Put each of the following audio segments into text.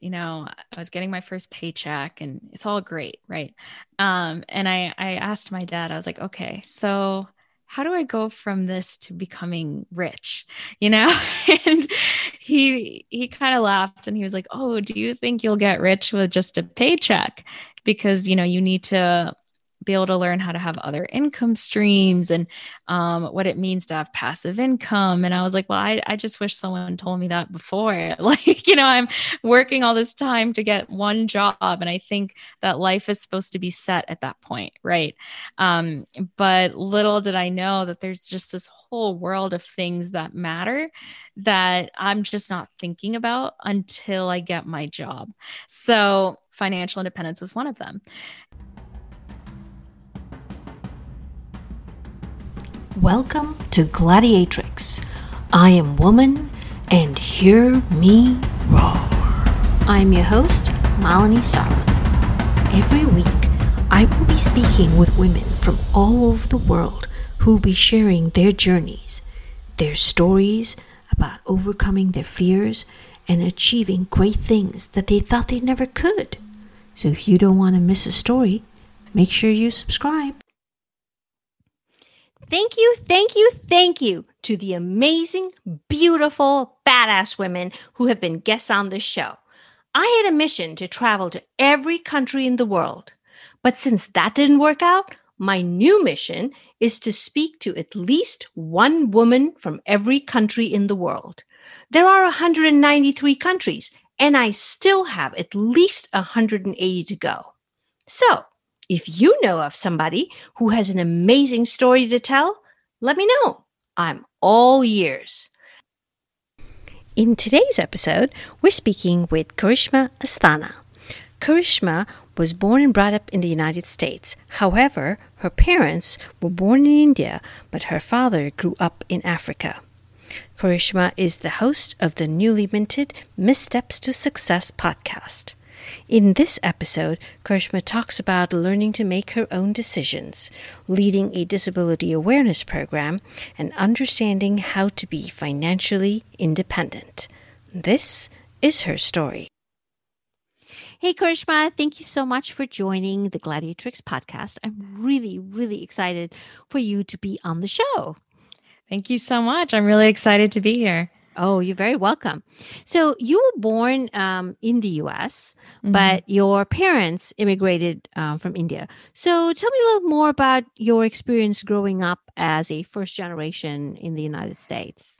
you know, I was getting my first paycheck and it's all great, right? Um, and I I asked my dad, I was like, okay, so how do I go from this to becoming rich? You know? and he he kind of laughed and he was like, "Oh, do you think you'll get rich with just a paycheck? Because, you know, you need to be able to learn how to have other income streams and um, what it means to have passive income. And I was like, well, I, I just wish someone told me that before. like, you know, I'm working all this time to get one job. And I think that life is supposed to be set at that point. Right. Um, but little did I know that there's just this whole world of things that matter that I'm just not thinking about until I get my job. So, financial independence is one of them. Welcome to Gladiatrix. I am woman, and hear me roar. I'm your host, Malini Sarman. Every week, I will be speaking with women from all over the world who will be sharing their journeys, their stories about overcoming their fears and achieving great things that they thought they never could. So if you don't want to miss a story, make sure you subscribe. Thank you, thank you, thank you to the amazing, beautiful, badass women who have been guests on this show. I had a mission to travel to every country in the world. But since that didn't work out, my new mission is to speak to at least one woman from every country in the world. There are 193 countries, and I still have at least 180 to go. So, if you know of somebody who has an amazing story to tell, let me know. I'm all ears. In today's episode, we're speaking with Karishma Asthana. Karishma was born and brought up in the United States. However, her parents were born in India, but her father grew up in Africa. Karishma is the host of the newly minted Missteps to Success podcast. In this episode, Karishma talks about learning to make her own decisions, leading a disability awareness program, and understanding how to be financially independent. This is her story. Hey, Karishma, thank you so much for joining the Gladiatrix podcast. I'm really, really excited for you to be on the show. Thank you so much. I'm really excited to be here. Oh, you're very welcome. So you were born um, in the U.S., mm-hmm. but your parents immigrated um, from India. So tell me a little more about your experience growing up as a first generation in the United States.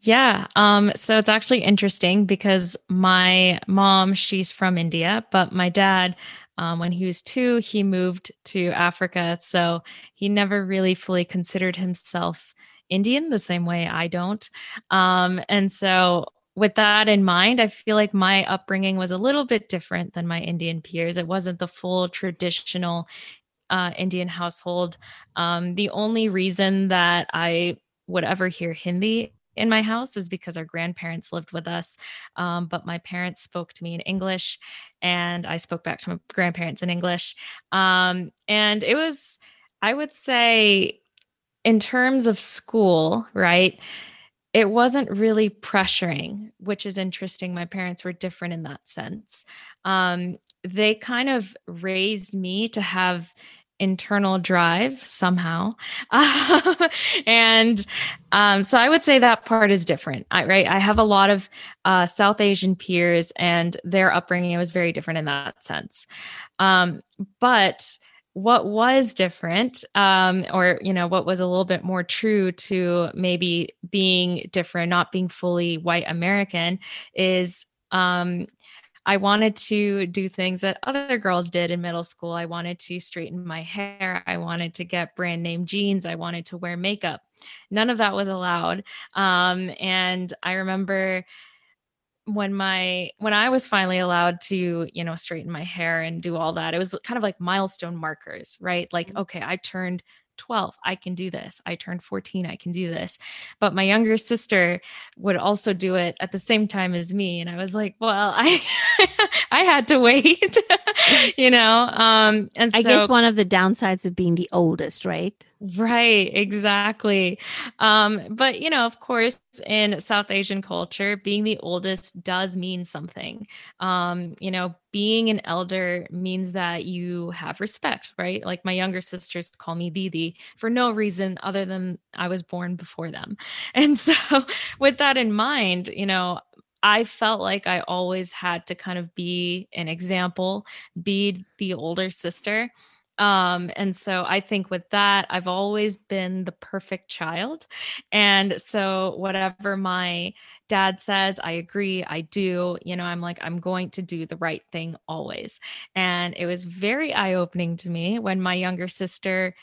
Yeah. Um, so it's actually interesting because my mom, she's from India, but my dad, um, when he was two, he moved to Africa. So he never really fully considered himself Indian the same way I don't. Um, and so, with that in mind, I feel like my upbringing was a little bit different than my Indian peers. It wasn't the full traditional uh, Indian household. Um, the only reason that I would ever hear Hindi in my house is because our grandparents lived with us. Um, but my parents spoke to me in English and I spoke back to my grandparents in English. Um, and it was, I would say, in terms of school, right? It wasn't really pressuring, which is interesting. My parents were different in that sense. Um, they kind of raised me to have internal drive somehow and um, so i would say that part is different I, right i have a lot of uh, south asian peers and their upbringing was very different in that sense um, but what was different um, or you know what was a little bit more true to maybe being different not being fully white american is um, i wanted to do things that other girls did in middle school. I wanted to straighten my hair. I wanted to get brand name jeans. I wanted to wear makeup. None of that was allowed um, and i remember when my when I was finally allowed to, you know, straighten my hair and do all that, it was kind of like milestone markers, right? Like, mm-hmm. okay, I turned 12, I can do this. I turned 14, I can do this. But my younger sister would also do it at the same time as me. And I was like, well, I I had to wait, you know. Um, and I guess one of the downsides of being the oldest, right? Right, exactly. Um, but you know, of course, in South Asian culture, being the oldest does mean something. Um, you know, being an elder means that you have respect, right? Like my younger sisters call me Didi for no reason other than I was born before them. And so, with that in mind, you know, I felt like I always had to kind of be an example, be the older sister um and so i think with that i've always been the perfect child. And so whatever my dad says i agree i do you know i'm like i'm going to do the right thing always. And it was very eye opening to me when my younger sister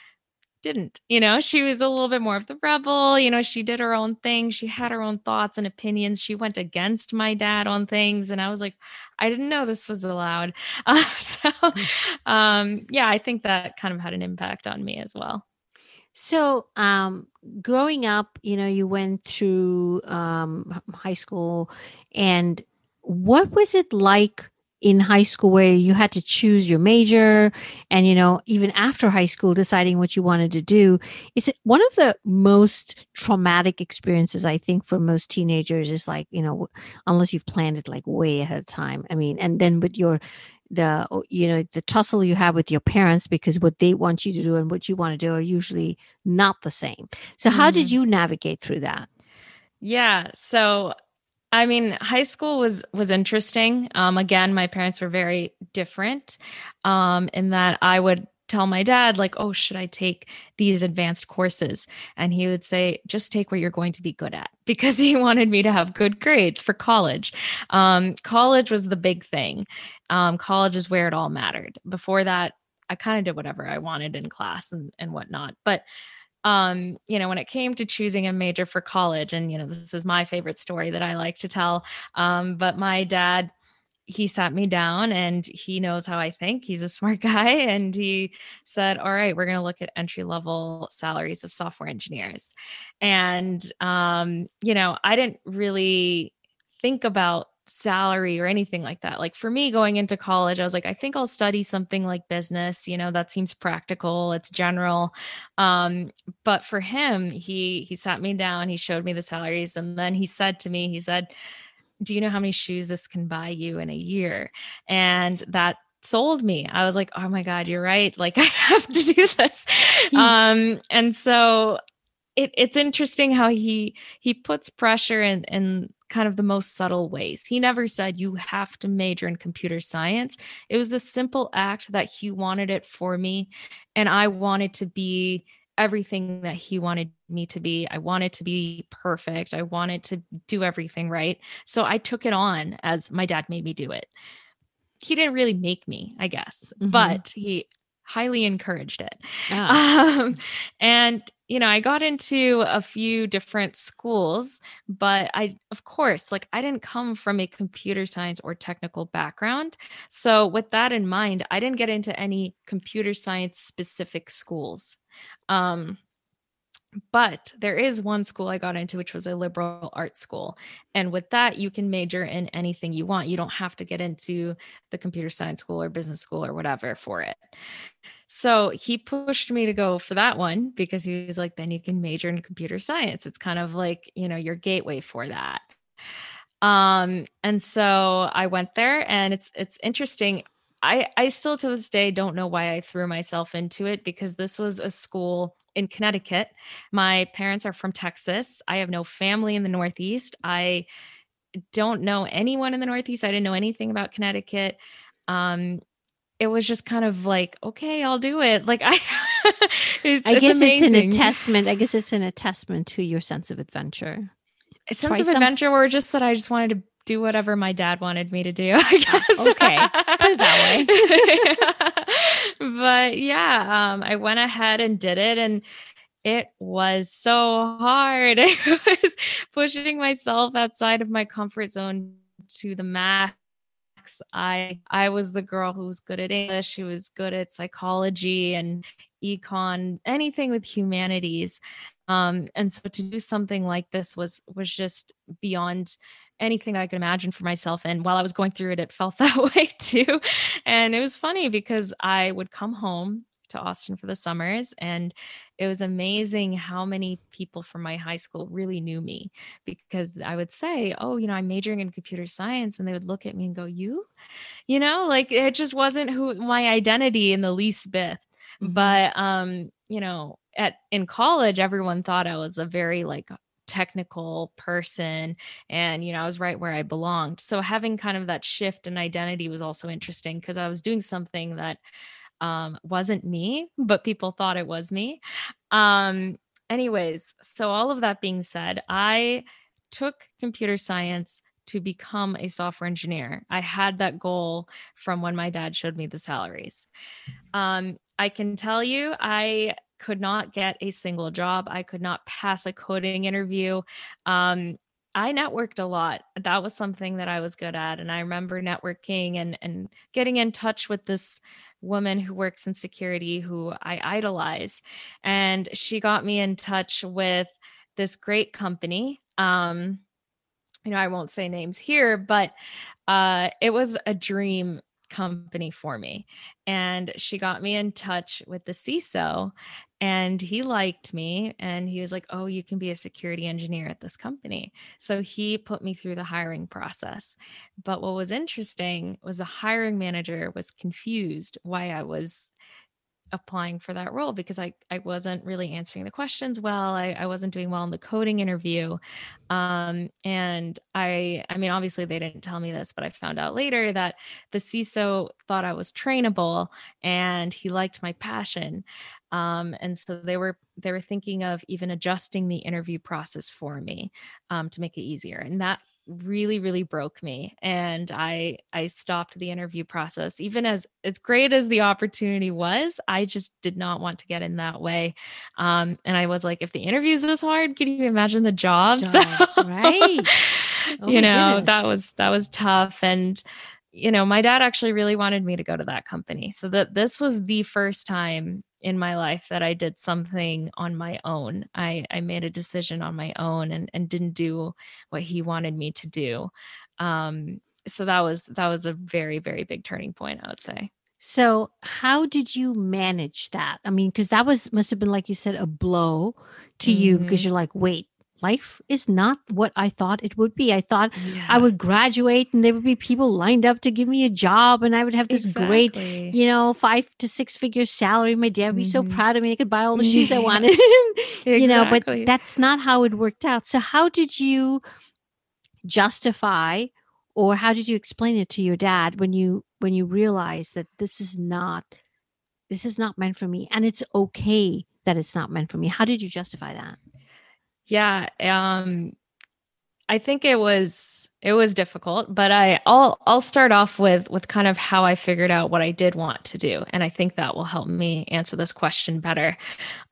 didn't. You know, she was a little bit more of the rebel. You know, she did her own thing. She had her own thoughts and opinions. She went against my dad on things. And I was like, I didn't know this was allowed. Uh, so, um, yeah, I think that kind of had an impact on me as well. So, um, growing up, you know, you went through um, high school, and what was it like in high school where you had to choose your major and you know even after high school deciding what you wanted to do. It's one of the most traumatic experiences i think for most teenagers is like you know unless you've planned it like way ahead of time. I mean and then with your the you know the tussle you have with your parents because what they want you to do and what you want to do are usually not the same. So how mm-hmm. did you navigate through that? Yeah so I mean, high school was was interesting. Um, again, my parents were very different um, in that I would tell my dad like oh should i take these advanced courses? And he would say just take what you're going to be good at because he wanted me to have good grades for college. Um, college was the big thing. Um, college is where it all mattered. Before that i kind of did whatever i wanted in class and, and whatnot but um, you know, when it came to choosing a major for college, and you know, this is my favorite story that I like to tell. Um, but my dad, he sat me down and he knows how I think. He's a smart guy. And he said, All right, we're going to look at entry level salaries of software engineers. And, um, you know, I didn't really think about salary or anything like that. Like for me going into college, I was like, I think I'll study something like business, you know, that seems practical, it's general. Um, but for him, he he sat me down, he showed me the salaries, and then he said to me, he said, Do you know how many shoes this can buy you in a year? And that sold me. I was like, oh my God, you're right. Like I have to do this. Um, and so it, it's interesting how he he puts pressure in in kind of the most subtle ways. He never said you have to major in computer science. It was the simple act that he wanted it for me and I wanted to be everything that he wanted me to be. I wanted to be perfect. I wanted to do everything right. So I took it on as my dad made me do it. He didn't really make me, I guess, mm-hmm. but he highly encouraged it. Um, and you know, I got into a few different schools, but I, of course, like I didn't come from a computer science or technical background. So, with that in mind, I didn't get into any computer science specific schools. Um, but there is one school I got into, which was a liberal arts school. And with that, you can major in anything you want. You don't have to get into the computer science school or business school or whatever for it. So he pushed me to go for that one because he was like, then you can major in computer science. It's kind of like, you know, your gateway for that. Um, and so I went there and it's it's interesting. I I still to this day don't know why I threw myself into it because this was a school in Connecticut. My parents are from Texas. I have no family in the Northeast. I don't know anyone in the Northeast. I didn't know anything about Connecticut. Um, it was just kind of like, okay, I'll do it. Like I, it's, I guess it's, it's an attestment. I guess it's an attestment to your sense of adventure. A sense of some- adventure, or just that I just wanted to do whatever my dad wanted me to do. I guess. okay, put it that way. but yeah, um, I went ahead and did it, and it was so hard. I was pushing myself outside of my comfort zone to the max. I I was the girl who was good at English, who was good at psychology and econ, anything with humanities. Um, and so to do something like this was was just beyond anything that I could imagine for myself. And while I was going through it, it felt that way too. And it was funny because I would come home to Austin for the summers. And it was amazing how many people from my high school really knew me because I would say, Oh, you know, I'm majoring in computer science. And they would look at me and go, You, you know, like it just wasn't who my identity in the least bit. Mm-hmm. But, um, you know, at in college, everyone thought I was a very like technical person and you know i was right where i belonged. So having kind of that shift in identity was also interesting because i was doing something that um, wasn't me but people thought it was me. Um, anyways so all of that being said i took computer science to become a software engineer. I had that goal from when my dad showed me the salaries. Um, i can tell you i could not get a single job. I could not pass a coding interview. Um, I networked a lot. That was something that I was good at. And I remember networking and, and getting in touch with this woman who works in security who I idolize. And she got me in touch with this great company. Um, you know, I won't say names here, but uh, it was a dream company for me. And she got me in touch with the CISO and he liked me and he was like, Oh, you can be a security engineer at this company. So he put me through the hiring process. But what was interesting was the hiring manager was confused why I was applying for that role because I, I wasn't really answering the questions well. I, I wasn't doing well in the coding interview. Um, and I, I mean, obviously they didn't tell me this, but I found out later that the CISO thought I was trainable and he liked my passion. Um, and so they were, they were thinking of even adjusting the interview process for me um, to make it easier. And that really really broke me and i i stopped the interview process. Even as as great as the opportunity was i just did not want to get in that way um and i was like if the interview is this hard can you imagine the jobs? Job, right. Oh you know goodness. that was that was tough and you know my dad actually really wanted me to go to that company so that this was the first time in my life that I did something on my own. I, I made a decision on my own and, and didn't do what he wanted me to do. Um, so that was that was a very, very big turning point, I would say. So, how did you manage that? I mean, because that was must have been like you said a blow to mm-hmm. you because you're like, wait, life is not what I thought it would be. I thought yeah. I would graduate and there would be people lined up to give me a job and I would have this exactly. great, you know, five to six figure salary. My dad would be mm-hmm. so proud of me. I could buy all the shoes I wanted, exactly. you know, but that's not how it worked out. So, how did you justify or how did you explain it to your dad when you when you realized that this is not this is not meant for me and it's okay that it's not meant for me how did you justify that yeah. Um, I think it was it was difficult, but I I'll I'll start off with with kind of how I figured out what I did want to do, and I think that will help me answer this question better.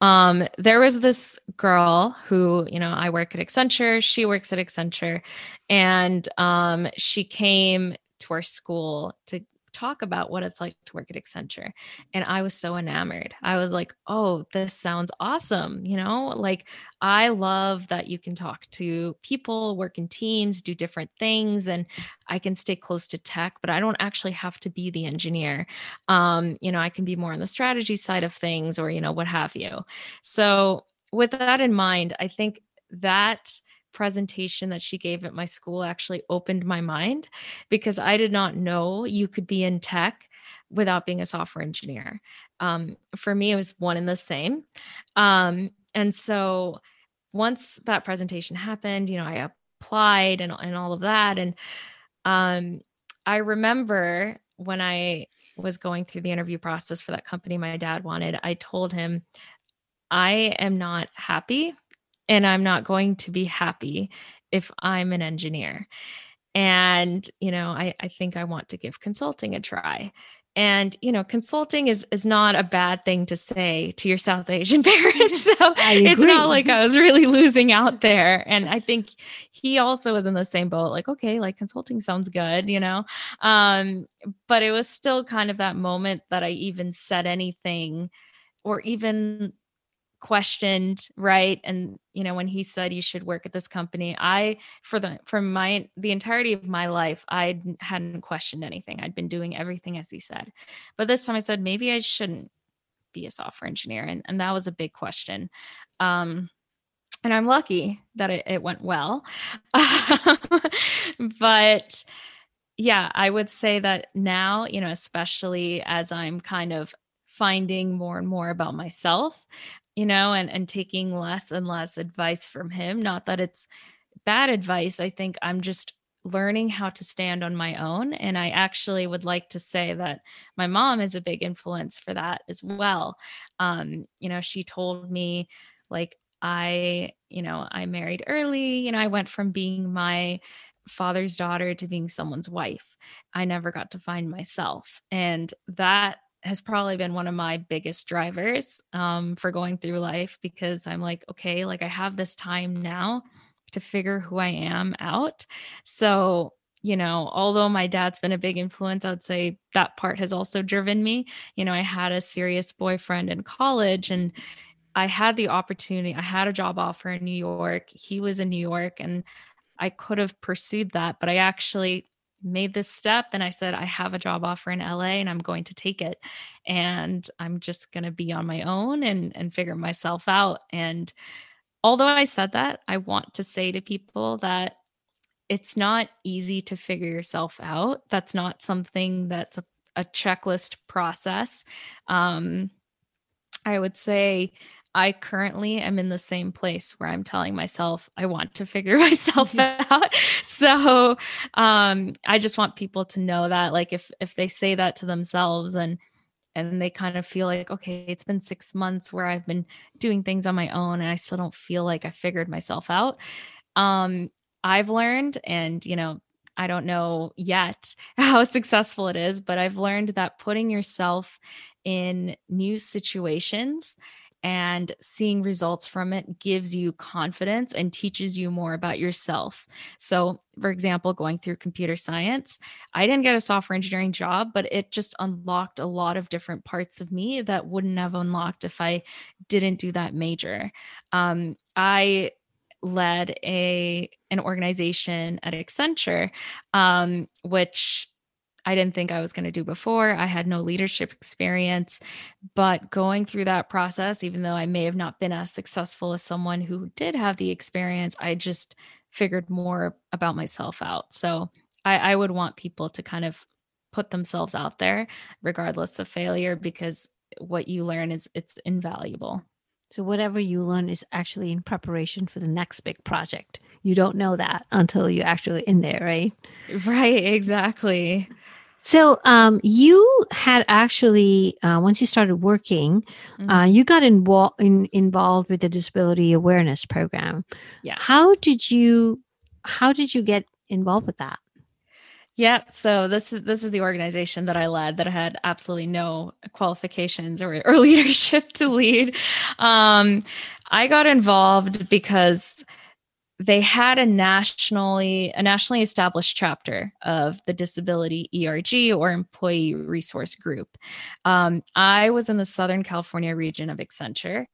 Um, there was this girl who you know I work at Accenture, she works at Accenture, and um, she came to our school to talk about what it's like to work at Accenture. And I was so enamored. I was like, oh, this sounds awesome. You know, like I love that you can talk to people, work in teams, do different things, and I can stay close to tech, but I don't actually have to be the engineer. Um, you know, I can be more on the strategy side of things or, you know, what have you. So, with that in mind, I think that presentation that she gave at my school actually opened my mind because I did not know you could be in tech without being a software engineer. Um, for me, it was one and the same. Um, and so once that presentation happened, you know, I applied and, and all of that. And um, I remember when I was going through the interview process for that company my dad wanted, I told him, I am not happy and I'm not going to be happy if I'm an engineer. And, you know, I, I think I want to give consulting a try. And, you know, consulting is is not a bad thing to say to your South Asian parents. So it's not like I was really losing out there. And I think he also was in the same boat, like, okay, like consulting sounds good, you know. Um, but it was still kind of that moment that I even said anything or even questioned right and you know when he said you should work at this company i for the for my the entirety of my life i hadn't questioned anything i'd been doing everything as he said but this time i said maybe i shouldn't be a software engineer? And, and that was a big question. Um, and I'm lucky that it, it went well. but yeah, I would say that now, you know, especially as I'm kind of finding more and more about myself, you know, and and taking less and less advice from him, not that it's bad advice. I think I'm just learning how to stand on my own and I actually would like to say that my mom is a big influence for that as well. Um, you know, she told me like I, you know, I married early, you know, I went from being my father's daughter to being someone's wife. I never got to find myself. And that has probably been one of my biggest drivers um, for going through life because I'm like, okay, like I have this time now to figure who I am out. So, you know, although my dad's been a big influence, I would say that part has also driven me. You know, I had a serious boyfriend in college and I had the opportunity, I had a job offer in New York. He was in New York and I could have pursued that, but I actually made this step and I said, I have a job offer in LA and I'm going to take it. And I'm just going to be on my own and, and figure myself out. And although I said that, I want to say to people that it's not easy to figure yourself out. That's not something that's a, a checklist process. Um, I would say I currently am in the same place where I'm telling myself I want to figure myself out. So um, I just want people to know that like if if they say that to themselves and and they kind of feel like okay it's been 6 months where I've been doing things on my own and I still don't feel like I figured myself out. Um, I've learned and you know I don't know yet how successful it is, but I've learned that putting yourself in new situations and seeing results from it gives you confidence and teaches you more about yourself. So, for example, going through computer science, I didn't get a software engineering job, but it just unlocked a lot of different parts of me that wouldn't have unlocked if I didn't do that major. Um, I led a an organization at Accenture, um, which I didn't think I was going to do before. I had no leadership experience, but going through that process, even though I may have not been as successful as someone who did have the experience, I just figured more about myself out. So I, I would want people to kind of put themselves out there, regardless of failure, because what you learn is it's invaluable. So whatever you learn is actually in preparation for the next big project. You don't know that until you're actually in there, right? Right, exactly. So um, you had actually uh, once you started working, uh, mm-hmm. uh, you got involved in, involved with the disability awareness program. Yeah. How did you How did you get involved with that? Yeah, so this is this is the organization that I led that I had absolutely no qualifications or, or leadership to lead. Um, I got involved because they had a nationally a nationally established chapter of the disability erg or employee resource group. Um, i was in the southern california region of accenture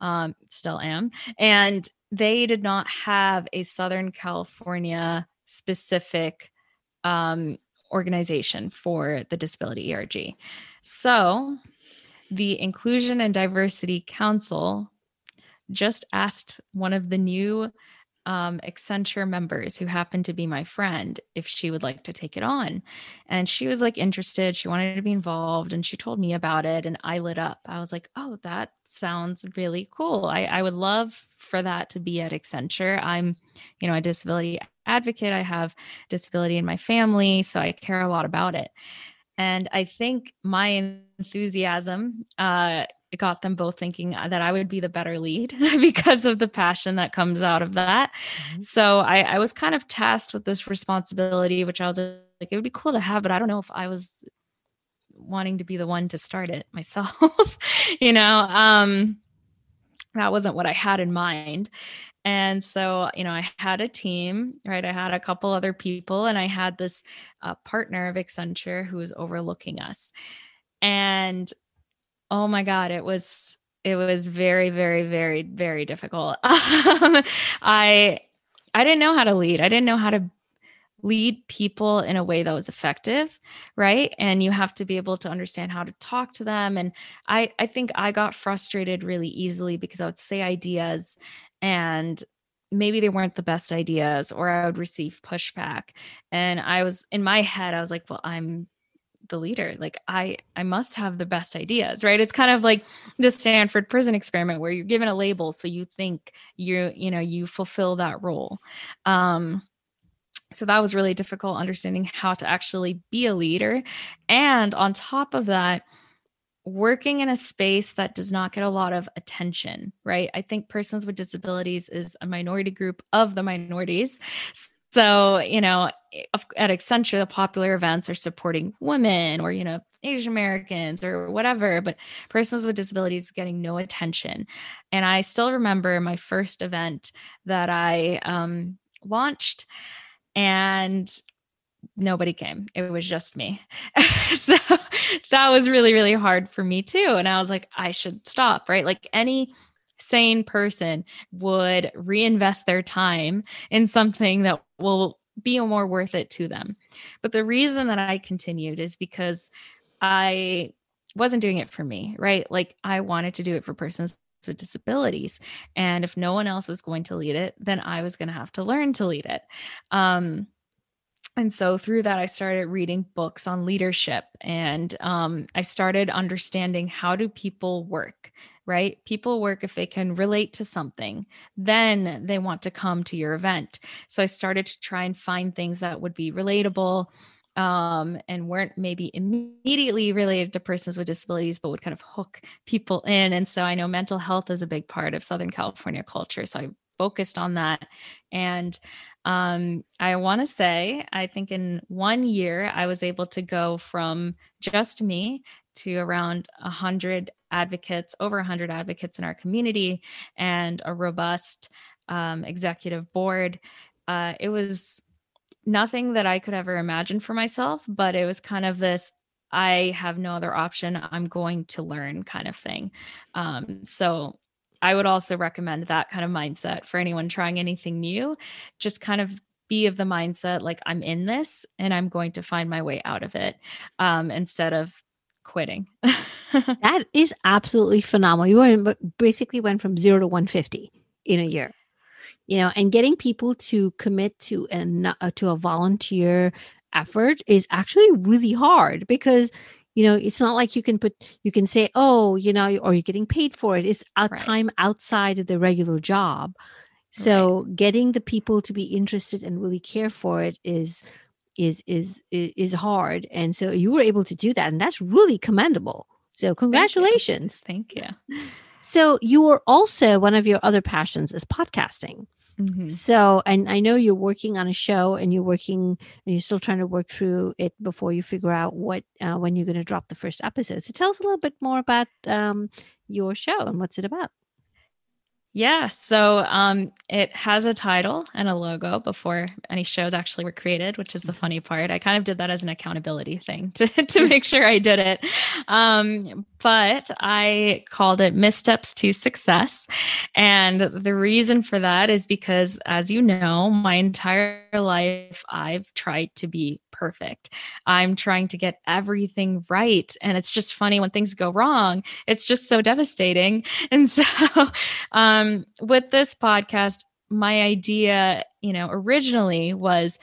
um, still am and they did not have a southern california specific um, organization for the disability erg so the inclusion and diversity council just asked one of the new um, Accenture members who happened to be my friend if she would like to take it on. And she was like interested. She wanted to be involved and she told me about it. And I lit up. I was like, oh, that sounds really cool. I, I would love for that to be at Accenture. I'm, you know, a disability advocate. I have disability in my family. So I care a lot about it. And I think my enthusiasm uh, got them both thinking uh, that I would be the better lead because of the passion that comes out of that. Mm-hmm. So I, I was kind of tasked with this responsibility, which I was like, it would be cool to have, but I don't know if I was wanting to be the one to start it myself. you know, um, that wasn't what I had in mind. And so, you know, I had a team, right? I had a couple other people, and I had this uh, partner of Accenture who was overlooking us. And oh my god it was it was very very very very difficult. Um, i i didn't know how to lead. I didn't know how to lead people in a way that was effective right? And you have to be able to understand how to talk to them. And i i think i got frustrated really easily because i would say ideas and maybe they weren't the best ideas or i would receive pushback. And i was in my head i was like well i'm the leader like i i must have the best ideas right? It's kind of like the stanford prison experiment where you're given a label so you think you you know you fulfill that role. Um so that was really difficult understanding how to actually be a leader. And on top of that working in a space that does not get a lot of attention right? I think persons with disabilities is a minority group of the minorities so, you know, at Accenture, the popular events are supporting women or, you know, Asian Americans or whatever, but persons with disabilities getting no attention. And I still remember my first event that I um, launched, and nobody came. It was just me. so that was really, really hard for me too. And I was like, I should stop, right? Like any sane person would reinvest their time in something that will be more worth it to them. But the reason that I continued is because I wasn't doing it for me, right? Like I wanted to do it for persons with disabilities. And if no one else was going to lead it, then I was going to have to learn to lead it. Um, and so through that i started reading books on leadership and um, i started understanding how do people work right people work if they can relate to something then they want to come to your event so i started to try and find things that would be relatable um, and weren't maybe immediately related to persons with disabilities, but would kind of hook people in. And so I know mental health is a big part of Southern California culture. So I focused on that. And um, I want to say, I think in one year, I was able to go from just me to around 100 advocates, over 100 advocates in our community, and a robust um, executive board. Uh, it was nothing that I could ever imagine for myself, but it was kind of this I have no other option. I'm going to learn kind of thing. Um, so I would also recommend that kind of mindset for anyone trying anything new. Just kind of be of the mindset like I'm in this and I'm going to find my way out of it um, instead of quitting. that is absolutely phenomenal. You basically went from zero to 150 in a year, you know, and getting people to commit to an uh, to a volunteer effort is actually really hard because you know it's not like you can put you can say oh you know or you're getting paid for it it's a right. time outside of the regular job so right. getting the people to be interested and really care for it is is is is hard and so you were able to do that and that's really commendable so congratulations thank you, thank you. so you were also one of your other passions is podcasting Mm-hmm. So, and I know you're working on a show and you're working and you're still trying to work through it before you figure out what, uh, when you're going to drop the first episode. So tell us a little bit more about um, your show and what's it about. Yeah, so um, it has a title and a logo before any shows actually were created, which is the funny part. I kind of did that as an accountability thing to, to make sure I did it. Um, but I called it Missteps to Success. And the reason for that is because, as you know, my entire life I've tried to be perfect. I'm trying to get everything right. And it's just funny when things go wrong, it's just so devastating. And so, um, with this podcast, my idea, you know, originally was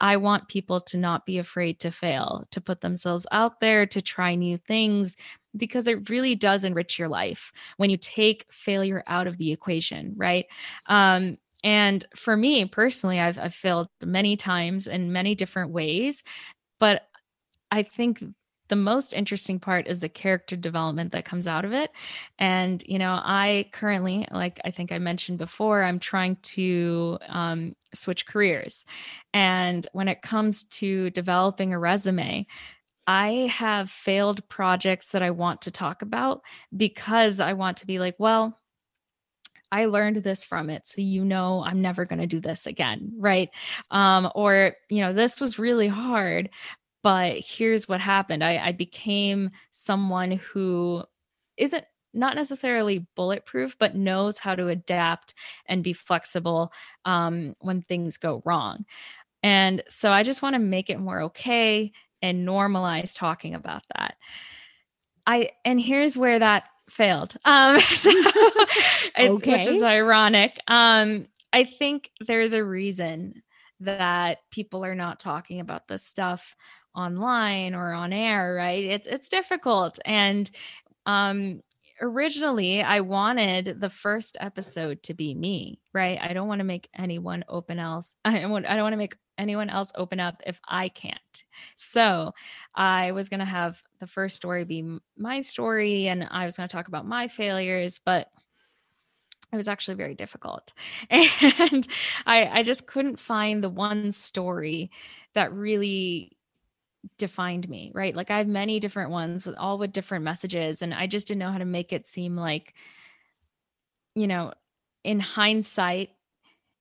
I want people to not be afraid to fail, to put themselves out there, to try new things, because it really does enrich your life when you take failure out of the equation, right? Um, and for me personally, I've, I've failed many times in many different ways, but I think the most interesting part is the character development that comes out of it. And, you know, I currently, like I think I mentioned before, I'm trying to um, switch careers. And when it comes to developing a resume, I have failed projects that I want to talk about because I want to be like, well, I learned this from it. So, you know, I'm never going to do this again. Right. Um, or, you know, this was really hard, but here's what happened I, I became someone who isn't not necessarily bulletproof, but knows how to adapt and be flexible um, when things go wrong. And so I just want to make it more okay and normalize talking about that. I and here's where that failed. Um so okay. which is ironic. Um I think there's a reason that people are not talking about this stuff online or on air, right? It's it's difficult and um originally I wanted the first episode to be me, right? I don't want to make anyone open else. I want I don't want to make anyone else open up if I can't. So I was going to have the first story be my story and I was going to talk about my failures, but it was actually very difficult. And I, I just couldn't find the one story that really defined me, right? Like I have many different ones with all with different messages. And I just didn't know how to make it seem like, you know, in hindsight,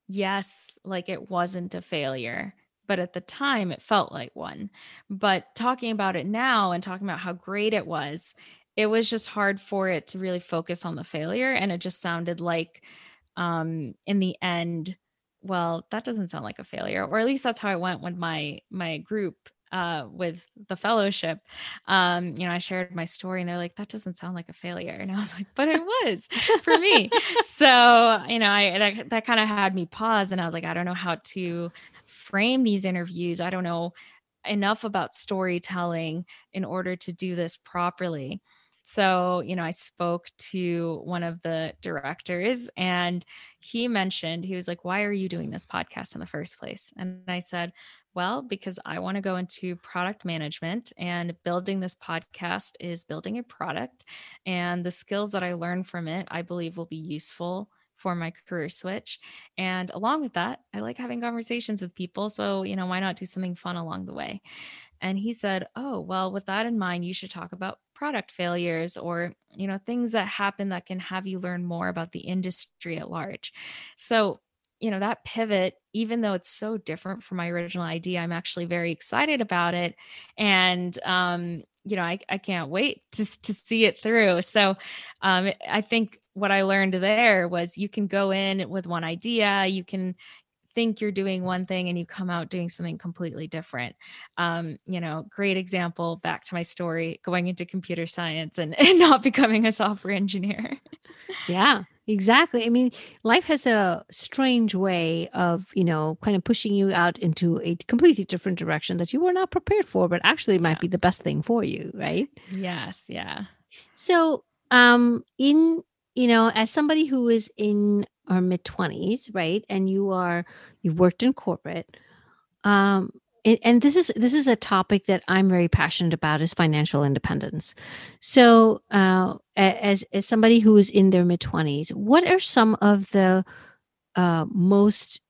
yes, like it wasn't a failure, but at the time it felt like one. But talking about it now and talking about how great it was, it was just hard for it to really focus on the failure and it just sounded like um in the end well that doesn't sound like a failure or at least that's how it went with my my group uh, with the fellowship, um, you know, I shared my story and they're like, that doesn't sound like a failure. And I was like, but it was for me. So, you know, I, that, that kind of had me pause and I was like, I don't know how to frame these interviews. I don't know enough about storytelling in order to do this properly. So, you know, I spoke to one of the directors and he mentioned, he was like, Why are you doing this podcast in the first place? And I said, Well, because I want to go into product management and building this podcast is building a product. And the skills that I learn from it, I believe will be useful for my career switch. And along with that, I like having conversations with people. So, you know, why not do something fun along the way? And he said, Oh, well, with that in mind, you should talk about product failures or, you know, things that happen that can have you learn more about the industry at large. So, you know, that pivot, even though it's so different from my original idea, I'm actually very excited about it. And, um, you know, I, I can't wait to, to see it through. So um, I think what I learned there was you can go in with one idea, you can, think you're doing one thing and you come out doing something completely different. Um, you know, great example back to my story going into computer science and, and not becoming a software engineer. yeah, exactly. I mean, life has a strange way of, you know, kind of pushing you out into a completely different direction that you were not prepared for, but actually might yeah. be the best thing for you, right? Yes. Yeah. So, um, in you know, as somebody who is in our mid 20s, right? And you are you've worked in corporate. Um and, and this is this is a topic that I'm very passionate about is financial independence. So, uh, as as somebody who is in their mid 20s, what are some of the uh, most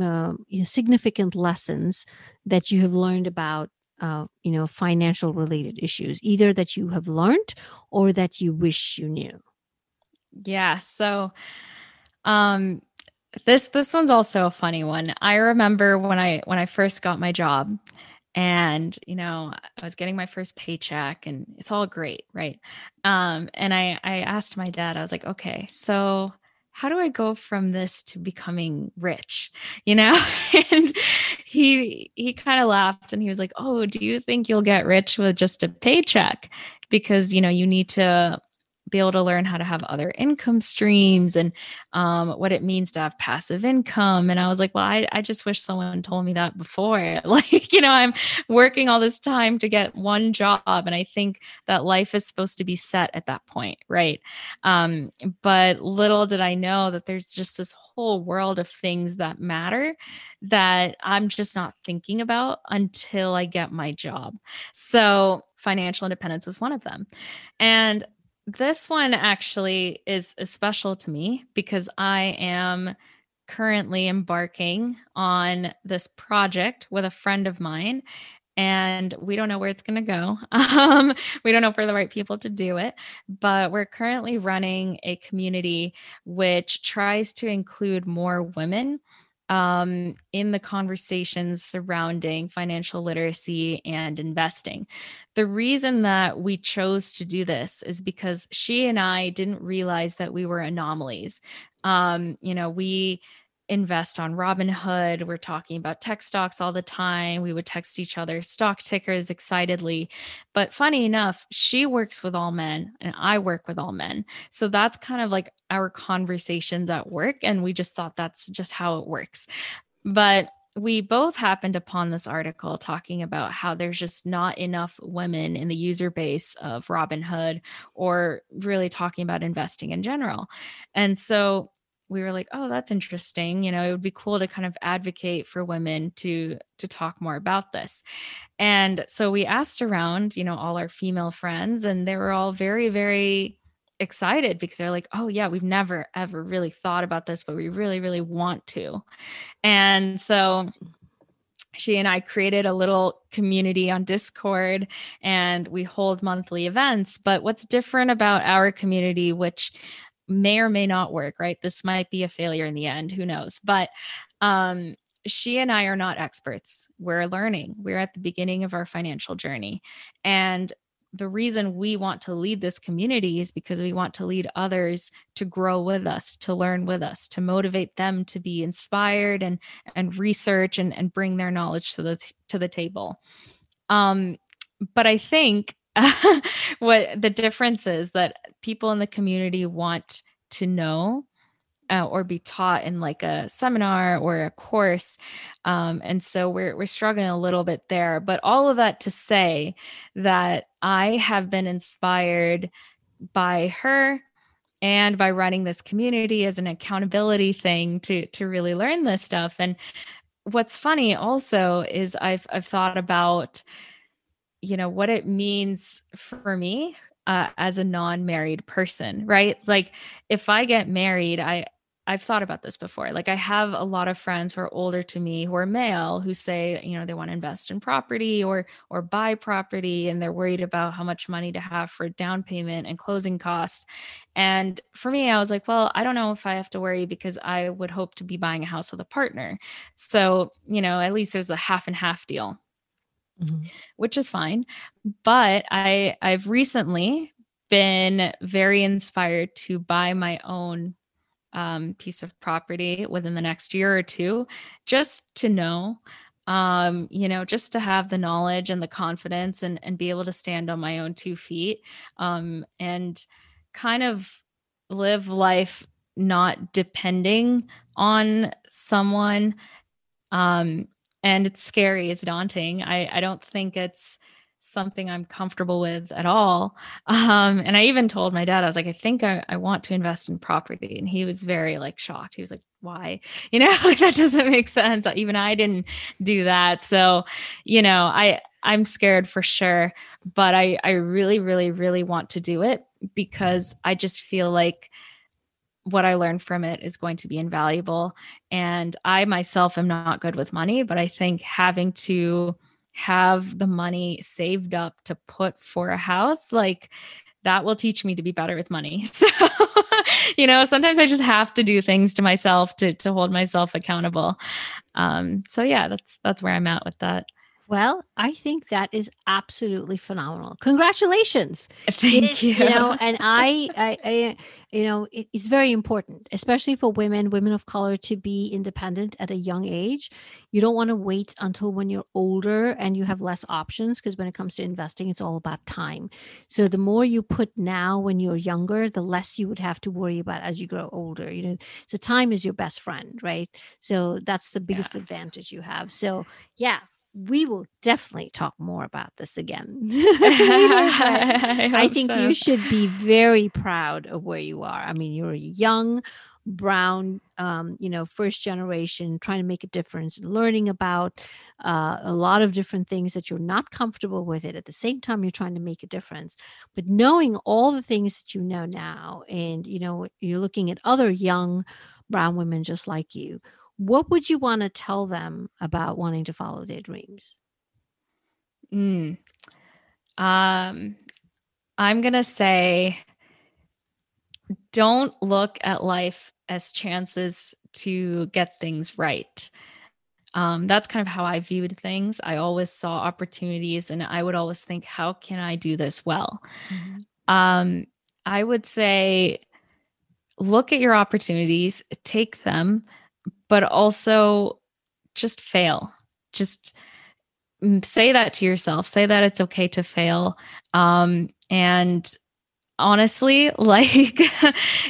uh, you know, significant lessons that you have learned about uh, you know financial related issues either that you have learned or that you wish you knew yeah. So um this this one's also a funny one. I remember when I when I first got my job and you know i was getting my first paycheck and it's all great right? Um and i i asked my dad i was like okay so how do i go from this to becoming rich? You know? And he he kind of laughed and he was like oh do you think you'll get rich with just a paycheck? Because you know you need to be able to learn how to have other income streams and um, what it means to have passive income. And I was like, well, I, I just wish someone told me that before. like, you know, I'm working all this time to get one job. And I think that life is supposed to be set at that point. Right. Um, but little did I know that there's just this whole world of things that matter that I'm just not thinking about until I get my job. So, financial independence is one of them. And this one actually is, special to me because I am currently embarking on this project with a friend of mine and we don't know where it's going to go. Um, we don't know if we're the right people to do it, but we're currently running a community which tries to include more women um, in the conversations surrounding financial literacy and investing. The reason that we chose to do this is because she and I didn't realize that we were anomalies. Um, you know, we invest on Robinhood. We're talking about tech stocks all the time. We would text each other stock tickers excitedly. But funny enough, she works with all men and I work with all men. So that's kind of like our conversations at work. And we just thought that's just how it works. But we both happened upon this article talking about how there's just not enough women in the user base of Robinhood or really talking about investing in general. And so we were like, oh, that's interesting. You know, it would be cool to kind of advocate for women to to talk more about this. And so we asked around, you know, all our female friends and they were all very very excited because they're like, oh, yeah, we've never ever really thought about this, but we really, really want to. And so she and I created a little community on Discord and we hold monthly events. But what's different about our community, which may or may not work, right? This might be a failure in the end, who knows? But um, she and I are not experts. We're learning. We're at the beginning of our financial journey. And the reason we want to lead this community is because we want to lead others to grow with us to learn with us to motivate them to be inspired and and research and, and bring their knowledge to the to the table um but i think what the difference is that people in the community want to know uh, or be taught in like a seminar or a course. Um, and so we're, we're struggling a little bit there. But all of that to say that i have been inspired by her and by running this community as an accountability thing to to really learn this stuff. And what's funny also is i've i've thought about you know what it means for me uh, as a non-married person right like if i get married i I've thought about this before. Like I have a lot of friends who are older to me who are male who say, you know, they want to invest in property or or buy property and they're worried about how much money to have for down payment and closing costs. And for me, I was like, well, I don't know if I have to worry because I would hope to be buying a house with a partner. So, you know, at least there's a half and half deal. Mm-hmm. Which is fine. But I I've recently been very inspired to buy my own um, piece of property within the next year or two, just to know, um, you know, just to have the knowledge and the confidence and, and be able to stand on my own two feet um, and kind of live life not depending on someone. Um, and it's scary, it's daunting. I, I don't think it's something I'm comfortable with at all. Um, and I even told my dad, I was like, I think I, I want to invest in property. And he was very like shocked. He was like, why? You know, like that doesn't make sense. Even I didn't do that. So, you know, I I'm scared for sure, but I I really, really, really want to do it because I just feel like what I learned from it is going to be invaluable. And I myself am not good with money, but I think having to have the money saved up to put for a house, like that will teach me to be better with money. So, you know, sometimes I just have to do things to myself to to hold myself accountable. Um, so yeah, that's that's where I'm at with that. Well, I think that is absolutely phenomenal. Congratulations. Thank you. You know, and I, I, I you know, it, it's very important, especially for women, women of color, to be independent at a young age. You don't want to wait until when you're older and you have less options, because when it comes to investing, it's all about time. So the more you put now when you're younger, the less you would have to worry about as you grow older. You know, so time is your best friend, right? So that's the biggest yeah. advantage you have. So yeah, we will definitely talk more about this again. I, I, think so. you should be very proud of where you are. I mean, you're a young, brown, um, you know, first generation trying to make a difference, learning about uh, a lot of different things that you're not comfortable with it. At the same time, you're trying to make a difference. But knowing all the things that you know now, and, you know, you're looking at other young brown women just like you what would you want to tell them about wanting to follow their dreams? Mm. Um, I'm going to say don't look at life as chances to get things right. Um, that's kind of how I viewed things. I always saw opportunities and I would always think, how can I do this well? Mm-hmm. Um, I would say, look at your opportunities, take them, but also just fail. Just say that to yourself. Say that it's okay to fail. Um, and honestly, like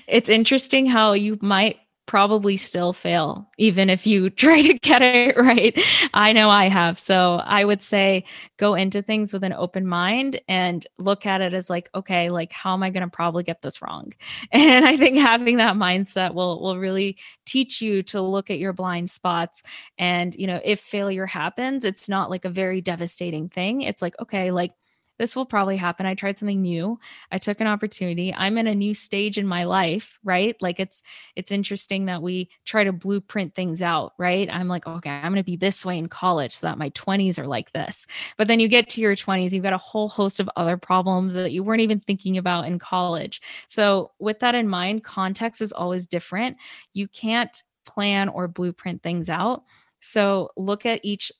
it's interesting how you might probably still fail, even if you try to get it right. I know I have. So I would say go into things with an open mind and look at it as like, okay, like how am I going to probably get this wrong? And I think having that mindset will will really teach you to look at your blind spots. And, you know, if failure happens, it's not like a very devastating thing. It's like, okay, like this will probably happen. I tried something new. I took an opportunity. I'm in a new stage in my life, right? Like it's it's interesting that we try to blueprint things out, right? I'm like, okay, I'm going to be this way in college so that my 20s are like this. But then you get to your 20s, you've got a whole host of other problems that you weren't even thinking about in college. So, with that in mind, context is always different. You can't plan or blueprint things out. So, look at each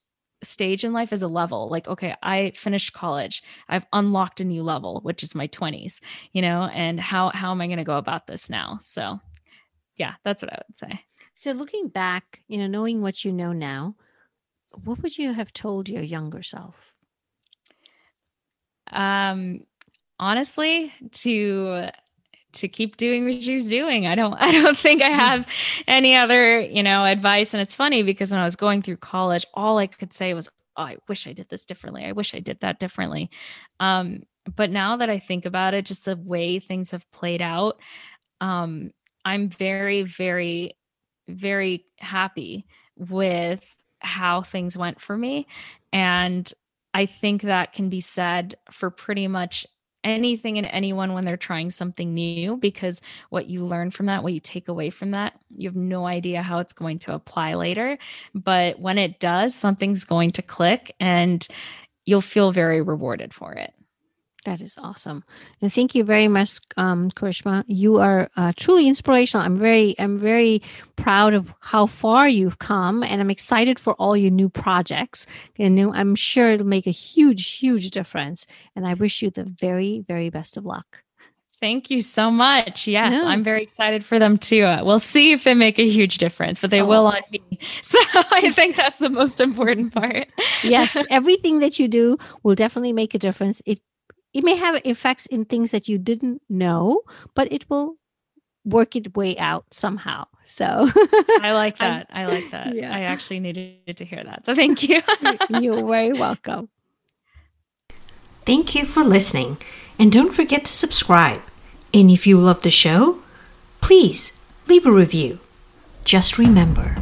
stage in life as a level like okay i finished college i've unlocked a new level which is my 20s you know and how how am i going to go about this now? So yeah that's what i would say. So looking back you know knowing what you know now what would you have told your younger self? Um honestly to to keep doing what she was doing. I don't I don't think I have any other, you know, advice and it's funny because when I was going through college, all I could say was, oh, I wish I did this differently. I wish I did that differently. Um but now that I think about it, just the way things have played out, um I'm very very very happy with how things went for me and I think that can be said for pretty much anything and anyone when they're trying something new because what you learn from that, what you take away from that, you have no idea how it's going to apply later. But when it does, something's going to click and you'll feel very rewarded for it. That is awesome. And thank you very much, um, Karishma. You are uh, truly inspirational. I'm very, I'm very proud of how far you've come, and I'm excited for all your new projects. And I'm sure it'll make a huge, huge difference. And I wish you the very, very best of luck. Thank you so much. Yes, I'm very excited for them too. Uh, we'll see if they make a huge difference, but they oh. will on me. So I think that's the most important part. yes, everything that you do will definitely make a difference. It it may have effects in things that you didn't know, but it will work its way out somehow. So I like that. I, I like that. Yeah. I actually needed to hear that. So thank you. You're very welcome. Thank you for listening. And don't forget to subscribe. And if you love the show, please leave a review. Just remember,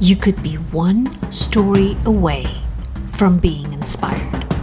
you could be one story away from being inspired.